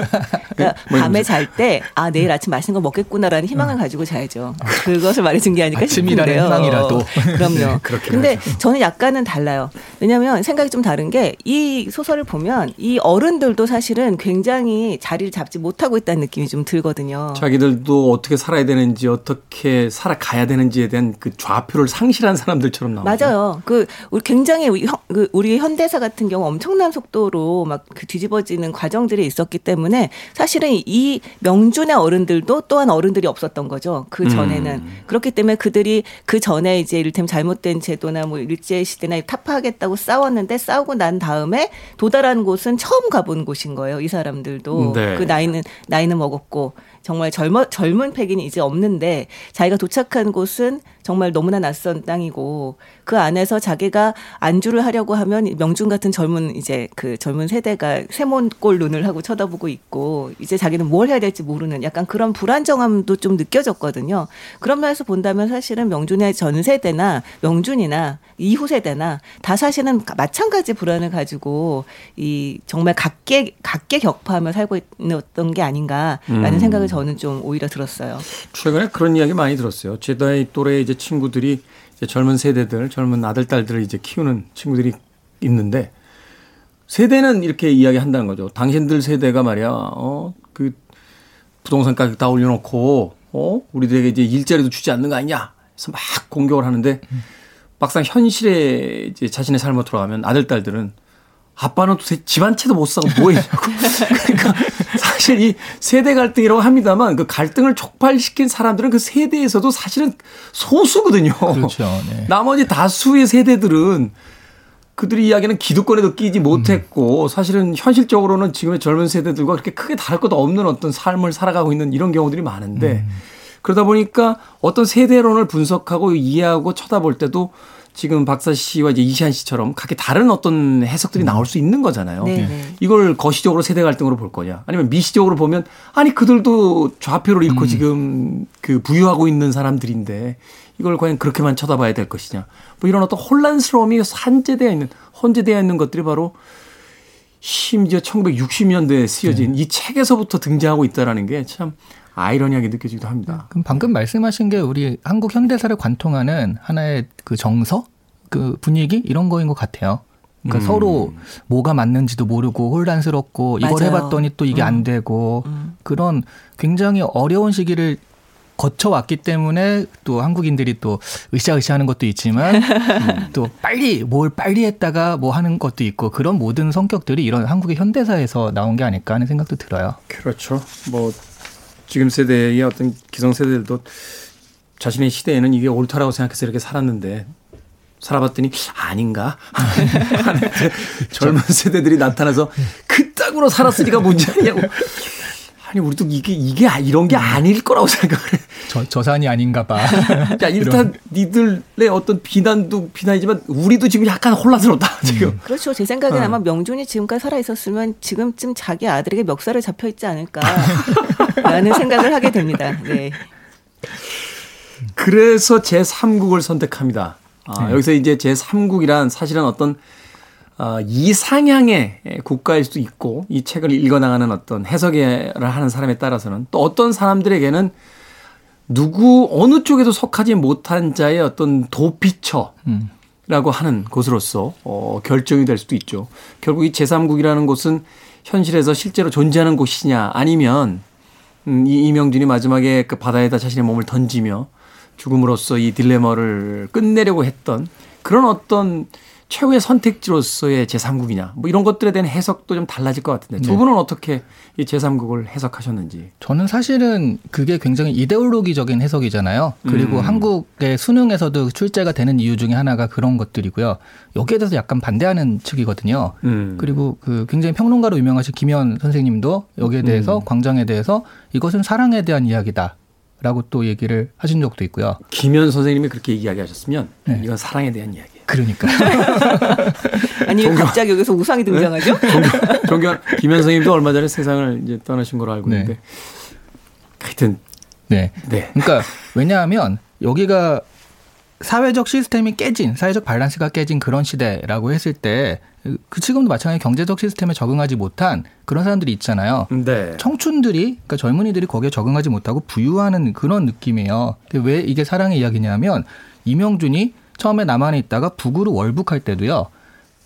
그러니까 뭐 밤에. 잘 때 아 내일 아침 맛있는 거 먹겠구나라는 희망을 가지고 자야죠. 그것을 말해준 게 아닐까 싶은데요. 희망이라도. [laughs] 그럼요. 그렇긴 근데 저는 약간은 달라요. 왜냐하면 생각이 좀 다른 게 이 소설을 보면 이 어른들도 사실은 굉장히 자리를 잡지 못하고 있다는 느낌이 좀 들거든요. 자기들도 어떻게 살아야 되는지 어떻게 살아가야 되는지에 대한 그 좌표를 상실한 사람들처럼 나오죠. 맞아요. 그 우리 굉장히 우리, 형- 그 우리 현대사 같은 경우 엄청난 속도로 막 그 뒤집어지는 과정들이 있었기 때문에 사실은 이 명준의 어른들도 또한 어른들이 없었던 거죠. 그 전에는 그렇기 때문에 그들이 그 전에 이제 이를테면 잘못된 제도나 뭐 일제 시대나 타파하겠다고 싸웠는데 싸우고 난 다음에 도달한 곳은 처음 가본 곳인 거예요. 이 사람들도 네. 그 나이는 나이는 먹었고 정말 젊어 젊은 패기는 이제 없는데 자기가 도착한 곳은 정말 너무나 낯선 땅이고 그 안에서 자기가 안주를 하려고 하면 명중 같은 젊은 이제 그 젊은 세대가 세몬골 눈을 하고 쳐다보고 있고 이제 자기는 뭘 해야 될지 모르는 약간 그런 불안정함도 좀 느껴졌거든요. 그런 면에서 본다면 사실은 명준의 전 세대나 명준이나 이후 세대나 다 사실은 마찬가지 불안을 가지고 이 정말 각계 각계 격파하며 살고 있었던 게 아닌가라는 생각을 저는 좀 오히려 들었어요. 최근에 그런 이야기 많이 들었어요. 제 나이 또래 이제 친구들이 이제 젊은 세대들, 젊은 아들 딸들을 이제 키우는 친구들이 있는데 세대는 이렇게 이야기한다는 거죠. 당신들 세대가 말이야, 어, 그 부동산 가격 다 올려놓고, 어, 우리들에게 이제 일자리도 주지 않는 거 아니냐? 그래서 막 공격을 하는데 막상 현실에 이제 자신의 삶으로 돌아가면 아들 딸들은 아빠는 도대체 집 한 채도 못 사고 뭐 했냐고. [laughs] 그러니까 사실 이 세대 갈등이라고 합니다만 그 갈등을 촉발시킨 사람들은 그 세대에서도 사실은 소수거든요. 그렇죠. 네. 나머지 다수의 세대들은 그들이 이야기는 기득권에도 끼지 못했고 사실은 현실적으로는 지금의 젊은 세대들과 그렇게 크게 다를 것도 없는 어떤 삶을 살아가고 있는 이런 경우들이 많은데 그러다 보니까 어떤 세대론을 분석하고 이해하고 쳐다볼 때도 지금 박사 씨와 이제 이시안 씨처럼 각기 다른 어떤 해석들이 나올 수 있는 거잖아요. 네, 네. 이걸 거시적으로 세대 갈등으로 볼 거냐? 아니면 미시적으로 보면 아니 그들도 좌표를 잃고 지금 그 부유하고 있는 사람들인데 이걸 과연 그렇게만 쳐다봐야 될 것이냐? 뭐 이런 어떤 혼란스러움이 산재되어 있는 혼재되어 있는 것들이 바로 심지어 1960년대에 쓰여진 이 책에서부터 등장하고 있다라는 게 참 아이러니하게 느껴지기도 합니다. 그럼 방금 말씀하신 게 우리 한국 현대사를 관통하는 하나의 그 정서, 그 분위기 이런 거인 것 같아요. 그러니까 음. 서로 뭐가 맞는지도 모르고 혼란스럽고 이걸 맞아요. 해봤더니 또 이게 안 되고 그런 굉장히 어려운 시기를 거쳐왔기 때문에 또 한국인들이 또 으쌰으쌰 하는 것도 있지만 [laughs] 또 빨리 뭘 빨리 했다가 뭐 하는 것도 있고 그런 모든 성격들이 이런 한국의 현대사에서 나온 게 아닐까 하는 생각도 들어요. 그렇죠. 뭐 지금 세대의 어떤 기성 세대들도 자신의 시대에는 이게 옳다라고 생각해서 이렇게 살았는데 살아봤더니 아닌가? [laughs] 젊은 세대들이 나타나서 그따구로 살았으니까 문제 아니냐고 아니 우리도 이게 이게 아- 이런 게 아닐 거라고 생각을 해. 저, 저산이 아닌가 봐. 자 [laughs] 일단 니들의 어떤 비난도 비난이지만 우리도 지금 약간 혼란스럽다 지금. 그렇죠. 제 생각엔 어. 아마 명준이 지금까지 살아 있었으면 지금쯤 자기 아들에게 멱살을 잡혀 있지 않을까. [laughs] 라는 생각을 하게 됩니다. 네. 그래서 제 3국을 선택합니다. 아, 여기서 이제 제 3국이란 사실은 어떤 어, 이상향의 국가일 수도 있고 이 책을 읽어나가는 어떤 해석을 하는 사람에 따라서는 또 어떤 사람들에게는 누구 어느 쪽에도 속하지 못한 자의 어떤 도피처 라고 하는 곳으로서 어, 결정이 될 수도 있죠. 결국 이 제3국이라는 곳은 현실에서 실제로 존재하는 곳이냐 아니면 음, 이 이명준이 마지막에 그 바다에다 자신의 몸을 던지며 죽음으로써 이 딜레마를 끝내려고 했던 그런 어떤 최후의 선택지로서의 제3국이냐 뭐 이런 것들에 대한 해석도 좀 달라질 것 같은데 두 분은 어떻게 이 제3국을 해석하셨는지 저는 사실은 그게 굉장히 이데올로기적인 해석이잖아요. 그리고 음. 한국의 수능에서도 출제가 되는 이유 중에 하나가 그런 것들이고요. 여기에 대해서 약간 반대하는 측이거든요. 음. 그리고 그 굉장히 평론가로 유명하신 김현 선생님도 여기에 대해서 음. 광장에 대해서 이것은 사랑에 대한 이야기다. 라고 또 얘기를 하신 적도 있고요. 김현 선생님이 그렇게 이야기하셨으면 네. 이건 사랑에 대한 이야기예요. 그러니까. [laughs] 아니, 왜 갑자기 여기서 우상이 등장하죠? 존경 김현 선생님도 얼마 전에 세상을 이제 떠나신 걸로 알고 네. 있는데 하여튼 네. 네. 그러니까 왜냐하면 여기가 사회적 시스템이 깨진 사회적 밸런스가 깨진 그런 시대라고 했을 때 그 지금도 마찬가지 경제적 시스템에 적응하지 못한 그런 사람들이 있잖아요. 네. 청춘들이 그러니까 젊은이들이 거기에 적응하지 못하고 부유하는 그런 느낌이에요. 근데 왜 이게 사랑의 이야기냐면 이명준이 처음에 남한에 있다가 북으로 월북할 때도요.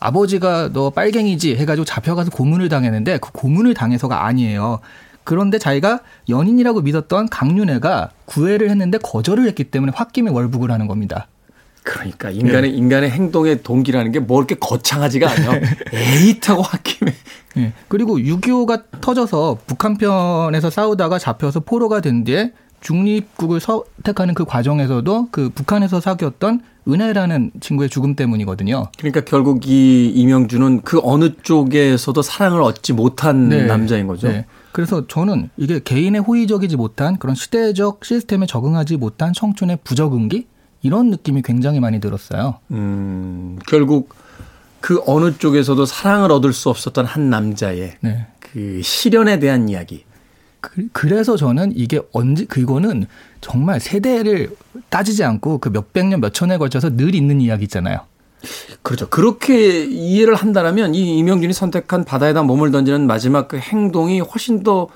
아버지가 너 빨갱이지 해가지고 잡혀가서 고문을 당했는데 그 고문을 당해서가 아니에요. 그런데 자기가 연인이라고 믿었던 강윤애가 구애를 했는데 거절을 했기 때문에 홧김에 월북을 하는 겁니다. 그러니까 인간의 인간의 행동의 동기라는 게 뭐 이렇게 거창하지가 않아요. [laughs] 에잇하고 홧김에 예. 그리고 6.25가 터져서 북한편에서 싸우다가 잡혀서 포로가 된 뒤에 중립국을 선택하는 그 과정에서도 그 북한에서 사귀었던 은혜라는 친구의 죽음 때문이거든요. 그러니까 결국 이 이명준은 그 어느 쪽에서도 사랑을 얻지 못한 네. 남자인 거죠. 네. 그래서 저는 이게 개인의 호의적이지 못한 그런 시대적 시스템에 적응하지 못한 청춘의 부적응기 이런 느낌이 굉장히 많이 들었어요. 음, 결국 그 어느 쪽에서도 사랑을 얻을 수 없었던 한 남자의 네. 그 시련에 대한 이야기. 그, 그래서 저는 이게 언제 그거는 정말 세대를 따지지 않고 그 몇백 년 몇천에 걸쳐서 늘 있는 이야기 있잖아요. 그렇죠. 그렇게 이해를 한다라면 이 이명준이 선택한 바다에다 몸을 던지는 마지막 그 행동이 훨씬 더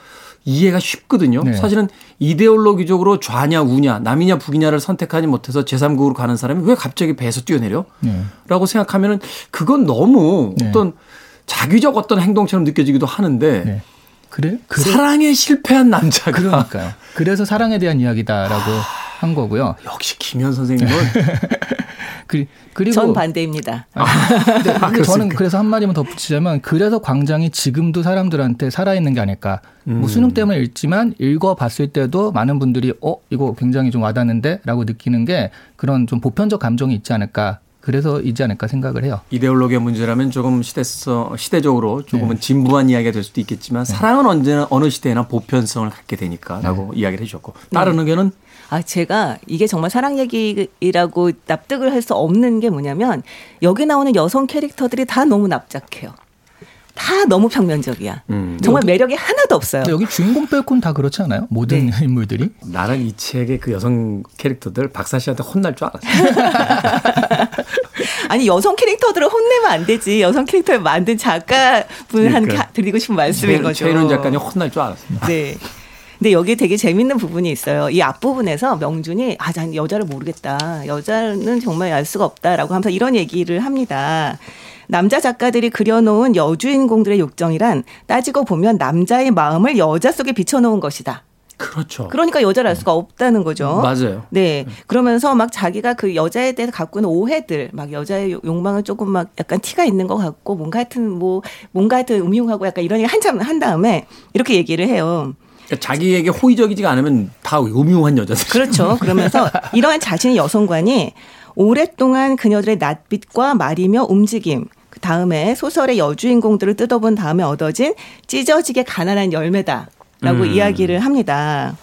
이해가 쉽거든요. 네. 사실은 이데올로기적으로 좌냐 우냐 남이냐 북이냐를 선택하지 못해서 제3국으로 가는 사람이 왜 갑자기 배에서 뛰어내려? 네. 라고 생각하면은 그건 너무 네. 어떤 자기적 어떤 행동처럼 느껴지기도 하는데 네. 그래? 그래? 사랑에 실패한 남자가 그러니까요. 그래서 사랑에 대한 이야기다라고 한 거고요. 역시 김현 선생님은 [laughs] 그, 그리고 전 반대입니다. 근데, 근데 저는 그렇습니까? 그래서 한 마디만 덧붙이자면 그래서 광장이 지금도 사람들한테 살아 있는 게 아닐까. 뭐 수능 때문에 읽지만 읽어봤을 때도 많은 분들이 어 이거 굉장히 좀 와닿는데 라고 느끼는 게 그런 좀 보편적 감정이 있지 않을까. 그래서이지 않을까 생각을 해요. 이데올로기의 문제라면 조금 시대서 시대적으로 조금은 네. 진부한 이야기가 될 수도 있겠지만 사랑은 언제나 어느 시대나 보편성을 갖게 되니까라고 네. 이야기를 해주셨고 다른 의견은 아, 제가 이게 정말 사랑 얘기라고 납득을 할 수 없는 게 뭐냐면 여기 나오는 여성 캐릭터들이 다 너무 납작해요. 다 너무 평면적이야. 음. 정말 매력이 하나도 없어요. 여기 주인공 빼고는 다 그렇지 않아요? 모든 네. 인물들이. 나는 이 책의 그 여성 캐릭터들 박사 씨한테 혼날 줄 알았어. [laughs] 아니 여성 캐릭터들을 혼내면 안 되지. 여성 캐릭터를 만든 작가분한테 그러니까. 드리고 싶은 말씀인 거죠. 최인원 작가님 혼날 줄 알았어. 네. 근데 여기 되게 재밌는 부분이 있어요. 이 앞부분에서 명준이 아, 난 여자를 모르겠다. 여자는 정말 알 수가 없다라고 하면서 이런 얘기를 합니다. 남자 작가들이 그려놓은 여주인공들의 욕정이란 따지고 보면 남자의 마음을 여자 속에 비춰놓은 것이다. 그렇죠. 그러니까 여자를 알 수가 없다는 거죠. 맞아요. 네. 그러면서 막 자기가 그 여자에 대해서 갖고 있는 오해들, 막 여자의 욕망은 조금 막 약간 티가 있는 것 같고, 뭔가 하여튼 뭐, 뭔가 하여튼 음흉하고 약간 이런 얘기 한참 한 다음에 이렇게 얘기를 해요. 그러니까 자기에게 호의적이지가 않으면 다 음흉한 여자들. 그렇죠. 그러면서 이러한 자신의 여성관이 오랫동안 그녀들의 낯빛과 말이며 움직임, 그 다음에 소설의 여주인공들을 뜯어본 다음에 얻어진 찢어지게 가난한 열매다. 라고 음. 이야기를 합니다.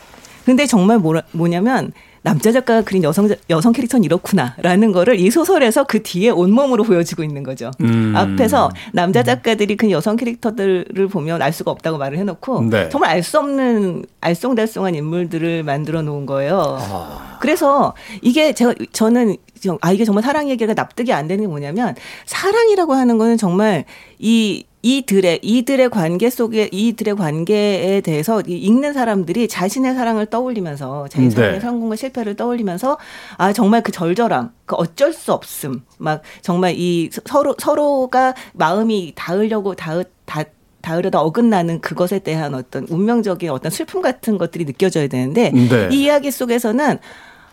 근데 정말 뭐라, 뭐냐면 남자 작가가 그린 여성 여성 캐릭터는 이렇구나라는 거를 이 소설에서 그 뒤에 온몸으로 보여지고 있는 거죠. 음. 앞에서 남자 작가들이 그 여성 캐릭터들을 보면 알 수가 없다고 말을 해놓고 네. 정말 알 수 없는 알쏭달쏭한 인물들을 만들어 놓은 거예요. 아. 그래서 이게 제가 저는 좀, 아 이게 정말 사랑 얘기가 납득이 안 되는 게 뭐냐면 사랑이라고 하는 거는 정말 이 이들의 이들의 관계 속에 이들의 관계에 대해서 이 읽는 사람들이 자신의 사랑을 떠올리면서 자기 네. 사랑의 성공과 실패를 떠올리면서 아 정말 그 절절함, 그 어쩔 수 없음, 막 정말 이 서로 서로가 마음이 닿으려고 닿으 닿 닿으려다 어긋나는 그것에 대한 어떤 운명적인 어떤 슬픔 같은 것들이 느껴져야 되는데 네. 이 이야기 속에서는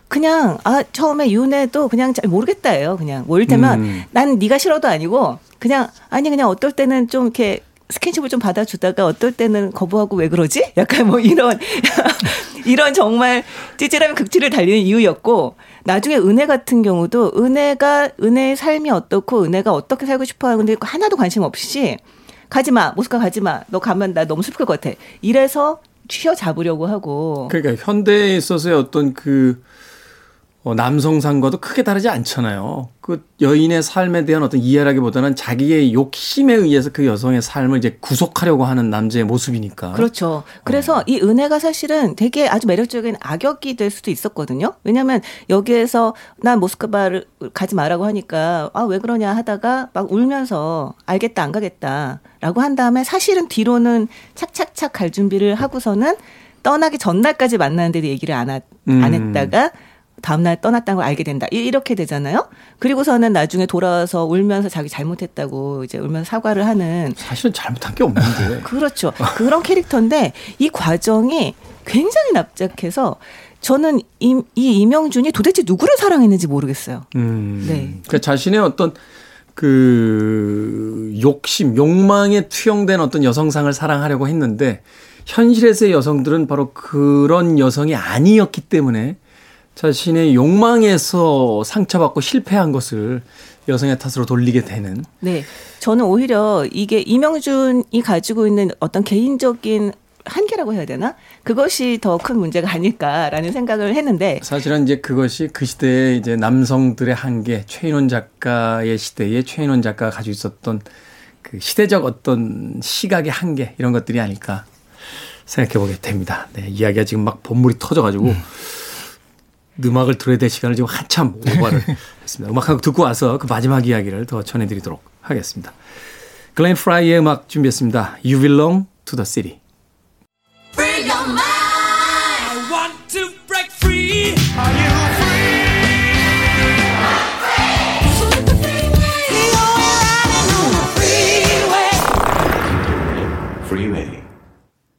그냥 아 처음에 윤혜도 그냥 잘 모르겠다예요. 그냥 뭐 이를테면 음. 난 네가 싫어도 아니고 그냥 아니 그냥 어떨 때는 좀 이렇게 스킨십을 좀 받아주다가 어떨 때는 거부하고 왜 그러지? [laughs] 약간 뭐 이런 [laughs] 이런 정말 찌질하면 극치를 달리는 이유였고 나중에 은혜 같은 경우도 은혜가 은혜의 삶이 어떻고 은혜가 어떻게 살고 싶어 하는 근데 하나도 관심 없이 가지마 모스카 가지마 너 가면 나 너무 슬플 것 같아 이래서 쥐어 잡으려고 하고 그러니까 현대에 있어서의 어떤 그 어, 남성상과도 크게 다르지 않잖아요. 그 여인의 삶에 대한 어떤 이해라기보다는 자기의 욕심에 의해서 그 여성의 삶을 이제 구속하려고 하는 남자의 모습이니까. 그렇죠. 그래서 이 은혜가 사실은 되게 아주 매력적인 악역이 될 수도 있었거든요. 왜냐하면 여기에서 난 모스크바를 가지 말라고 하니까 아 왜 그러냐 하다가 막 울면서 알겠다 안 가겠다라고 한 다음에 사실은 뒤로는 착착착 갈 준비를 하고서는 떠나기 전날까지 만나는데도 얘기를 안, 하, 안 음. 했다가 다음날 떠났다는 걸 알게 된다. 이- 이렇게 되잖아요. 그리고서는 나중에 돌아와서 울면서 자기 잘못했다고 이제 울면서 사과를 하는 사실은 잘못한 게 없는데. [laughs] 그렇죠. 그런 캐릭터인데 이 과정이 굉장히 납작해서 저는 이, 이 이명준이 도대체 누구를 사랑했는지 모르겠어요. 음. 네. 그러니까 자신의 어떤 그 욕심, 욕망에 투영된 어떤 여성상을 사랑하려고 했는데 현실에서의 여성들은 바로 그런 여성이 아니었기 때문에 자신의 욕망에서 상처받고 실패한 것을 여성의 탓으로 돌리게 되는 네. 저는 오히려 이게 이명준이 가지고 있는 어떤 개인적인 한계라고 해야 되나? 그것이 더 큰 문제가 아닐까라는 생각을 했는데 사실은 이제 그것이 그 시대의 이제 남성들의 한계, 최인원 작가의 시대에 최인원 작가가 가지고 있었던 그 시대적 어떤 시각의 한계 이런 것들이 아닐까 생각해 보게 됩니다. 네, 이야기가 지금 막 본물이 터져 가지고 음 악을 들어야 될 시간을 지금 한참 오버를 [laughs] 했습니다. 음악 한 곡 듣고 와서 그 마지막 이야기를 더 전해드리도록 하겠습니다. 글렌 프라이의 음악 준비했습니다. You belong to the city.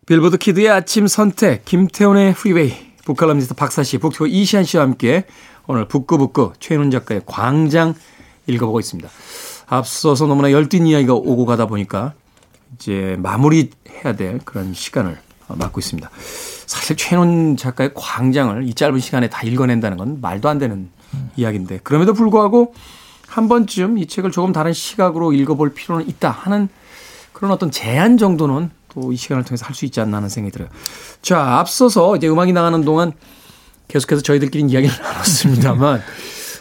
빌보드 kid의 아침 선택 김태훈의 프리웨이 book칼럼니스트 박사 씨, BookTuber 이시한 씨와 함께 오늘 북구북구 최인훈 작가의 광장 읽어보고 있습니다. 앞서서 너무나 열띤 이야기가 오고 가다 보니까 이제 마무리해야 될 그런 시간을 맞고 있습니다. 사실 최인훈 작가의 광장을 이 짧은 시간에 다 읽어낸다는 건 말도 안 되는 이야기인데 그럼에도 불구하고 한 번쯤 이 책을 조금 다른 시각으로 읽어볼 필요는 있다 하는 그런 어떤 제안 정도는 또 이 시간을 통해서 할 수 있지 않나 하는 생각이 들어요. 자, 앞서서 이제 음악이 나가는 동안 계속해서 저희들끼리 이야기를 [laughs] 나눴습니다만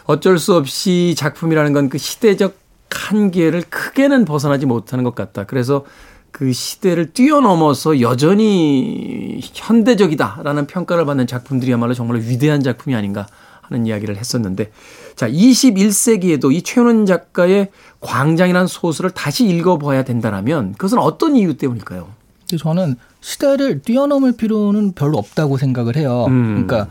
어쩔 수 없이 작품이라는 건 그 시대적 한계를 크게는 벗어나지 못하는 것 같다. 그래서 그 시대를 뛰어넘어서 여전히 현대적이다라는 평가를 받는 작품들이야말로 정말 위대한 작품이 아닌가 하는 이야기를 했었는데 자, 21세기에도 이 최윤원 작가의 광장이라는 소설을 다시 읽어봐야 된다라면 그것은 어떤 이유 때문일까요? 저는 시대를 뛰어넘을 필요는 별로 없다고 생각을 해요. 음. 그러니까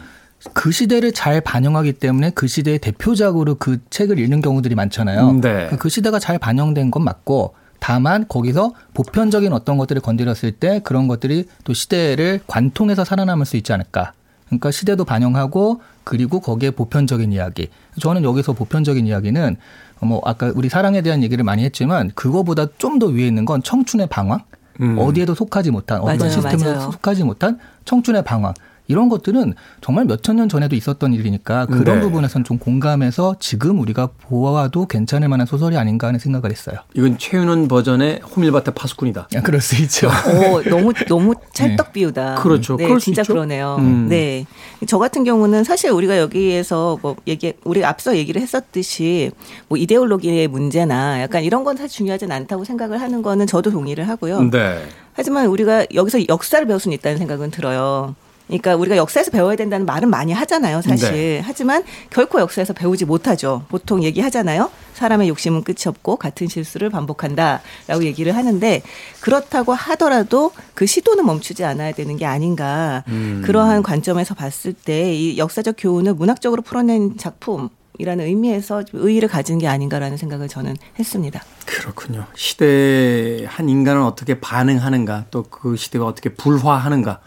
그 시대를 잘 반영하기 때문에 그 시대의 대표작으로 그 책을 읽는 경우들이 많잖아요. 네. 그러니까 그 시대가 잘 반영된 건 맞고 다만 거기서 보편적인 어떤 것들을 건드렸을 때 그런 것들이 또 시대를 관통해서 살아남을 수 있지 않을까. 그러니까 시대도 반영하고 그리고 거기에 보편적인 이야기. 저는 여기서 보편적인 이야기는 뭐 아까 우리 사랑에 대한 얘기를 많이 했지만 그거보다 좀 더 위에 있는 건 청춘의 방황. 음. 어디에도 속하지 못한 어떤 맞아요, 시스템에 맞아요. 속하지 못한 청춘의 방황. 이런 것들은 정말 몇천 년 전에도 있었던 일이니까 그런 네. 부분에선 좀 공감해서 지금 우리가 보아도 괜찮을 만한 소설이 아닌가 하는 생각을 했어요. 이건 최윤원 버전의 호밀밭의 파수꾼이다. 야, 그럴 수 있죠. 오, 너무 너무 [laughs] 찰떡 비우다. 그렇죠. 네, 그럴 수 진짜 있죠. 그러네요. 음. 네. 저 같은 경우는 사실 우리가 여기에서 뭐 얘기 우리가 앞서 얘기를 했었듯이 뭐 이데올로기의 문제나 약간 이런 건 사실 중요하진 않다고 생각을 하는 거는 저도 동의를 하고요. 네. 하지만 우리가 여기서 역사를 배울 수는 있다는 생각은 들어요. 그러니까 우리가 역사에서 배워야 된다는 말은 많이 하잖아요, 사실. 네. 하지만 결코 역사에서 배우지 못하죠. 보통 얘기하잖아요. 사람의 욕심은 끝이 없고 같은 실수를 반복한다라고 얘기를 하는데 그렇다고 하더라도 그 시도는 멈추지 않아야 되는 게 아닌가. 그러한 관점에서 봤을 때 이 역사적 교훈을 문학적으로 풀어낸 작품. 이라는 의미에서 좀 의의를 가진 게 아닌가라는 생각을 저는 했습니다. 그렇군요. 시대에 한 인간은 어떻게 반응하는가, 또 그 시대가 어떻게 불화하는가.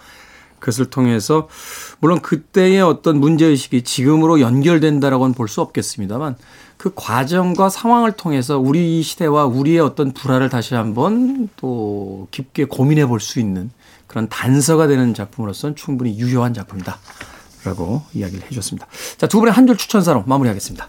그것을 통해서 물론 그때의 어떤 문제의식이 지금으로 연결된다라고는 볼 수 없겠습니다만 그 과정과 상황을 통해서 우리 시대와 우리의 어떤 불화를 다시 한번 또 깊게 고민해 볼 수 있는 그런 단서가 되는 작품으로서는 충분히 유효한 작품이다. 라고 이야기를 해 주셨습니다. 자, 두 분의 한 줄 추천사로 마무리하겠습니다.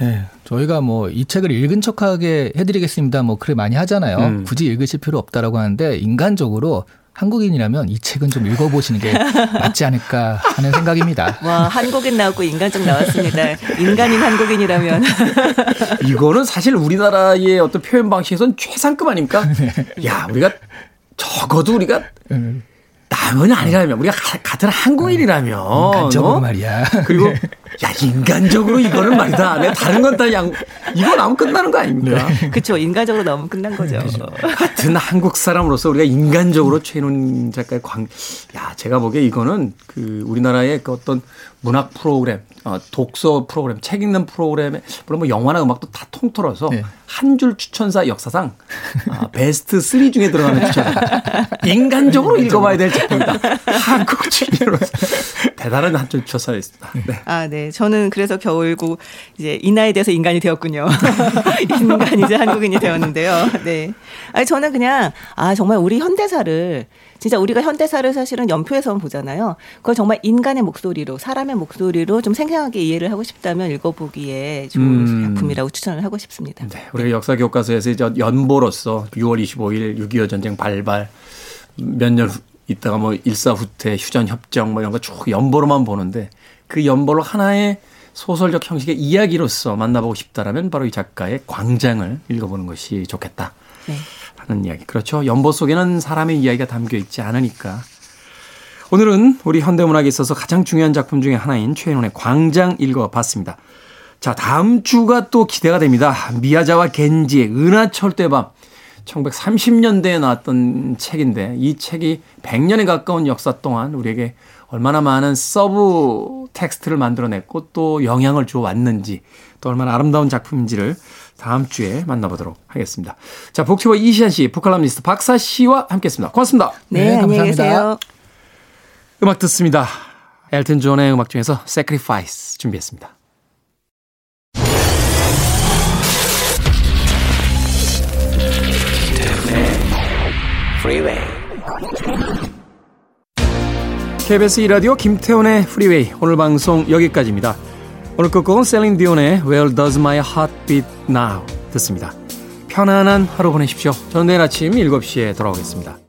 네, 저희가 뭐 이 책을 읽은 척하게 해드리겠습니다. 뭐 그래 많이 하잖아요. 음. 굳이 읽으실 필요 없다라고 하는데 인간적으로 한국인이라면 이 책은 좀 읽어보시는 게 [laughs] 맞지 않을까 하는 생각입니다. 와, 한국인 나왔고 인간적 나왔습니다. 인간인 한국인이라면. [laughs] 이거는 사실 우리나라의 어떤 표현 방식에선 최상급 아닙니까? [laughs] 야, 우리가 적어도 우리가 음, 남은 아니라면 우리가 가- 같은 한국인이라면 인간적으로 어? 말이야. 그리고 야 인간적으로 이거는 말이다. 내가 다른 건 다 양 이거 나오면 끝나는 거 아닙니까? 그렇죠. 인간적으로 너무 끝난 거죠. 같은 한국 사람으로서 우리가 인간적으로 최인훈 작가의 광, 야, 제가 보기에 이거는 그 우리나라의 그 어떤 문학 프로그램, 어, 독서 프로그램, 책 읽는 프로그램에, 물론 뭐 영화나 음악도 다 통틀어서 네. 한줄 추천사 역사상 아, 베스트 3 중에 들어가는 추천사. 인간적으로 읽어봐야 될 작품이다. 한국 주민으로 대단한 한줄 추천사였습니다. 네. 아, 네. 저는 그래서 겨울고 이제 이 나이 돼서 인간이 되었군요. [laughs] 인간 이제 한국인이 되었는데요. 네. 아니 저는 그냥 아 정말 우리 현대사를 진짜 우리가 현대사를 사실은 연표에서만 보잖아요. 그걸 정말 인간의 목소리로 사람의 목소리로 좀 생생하게 이해를 하고 싶다면 읽어보기에 좋은 음. 작품이라고 추천을 하고 싶습니다. 네, 우리가 역사 교과서에서 이제 연보로서 6월 25일 6.25 전쟁 발발 몇년 있다가 뭐 일사후퇴 휴전 협정 뭐 이런 거 쭉 연보로만 보는데 그 연보를 하나의 소설적 형식의 이야기로서 만나보고 싶다라면 바로 이 작가의 광장을 읽어보는 것이 좋겠다 네. 하는 이야기. 그렇죠. 연보 속에는 사람의 이야기가 담겨 있지 않으니까. 오늘은 우리 현대문학에 있어서 가장 중요한 작품 중에 하나인 최인원의 광장 읽어봤습니다. 자, 다음 주가 또 기대가 됩니다. 미야자와 겐지의 은하철도의 밤. 1930년대에 나왔던 책인데 이 책이 100년에 가까운 역사 동안 우리에게 얼마나 많은 subtext를 만들어냈고 또 영향을 줘 왔는지 또 얼마나 아름다운 작품인지를 다음 주에 만나보도록 하겠습니다. 자, BookTuber 이시한 씨, book칼럼니스트 박사 씨와 함께했습니다. 고맙습니다. 네, 네, 감사합니다. 계세요. 음악 듣습니다. 엘튼 존의 음악 중에서 Sacrifice 준비했습니다. Freeway. KBS 2라디오 김태훈의 프리웨이 오늘 방송 여기까지입니다. 오늘 끝곡은 셀린 디온의 Where Does My Heart Beat Now 듣습니다. 편안한 하루 보내십시오. 저는 내일 아침 7시에 돌아오겠습니다.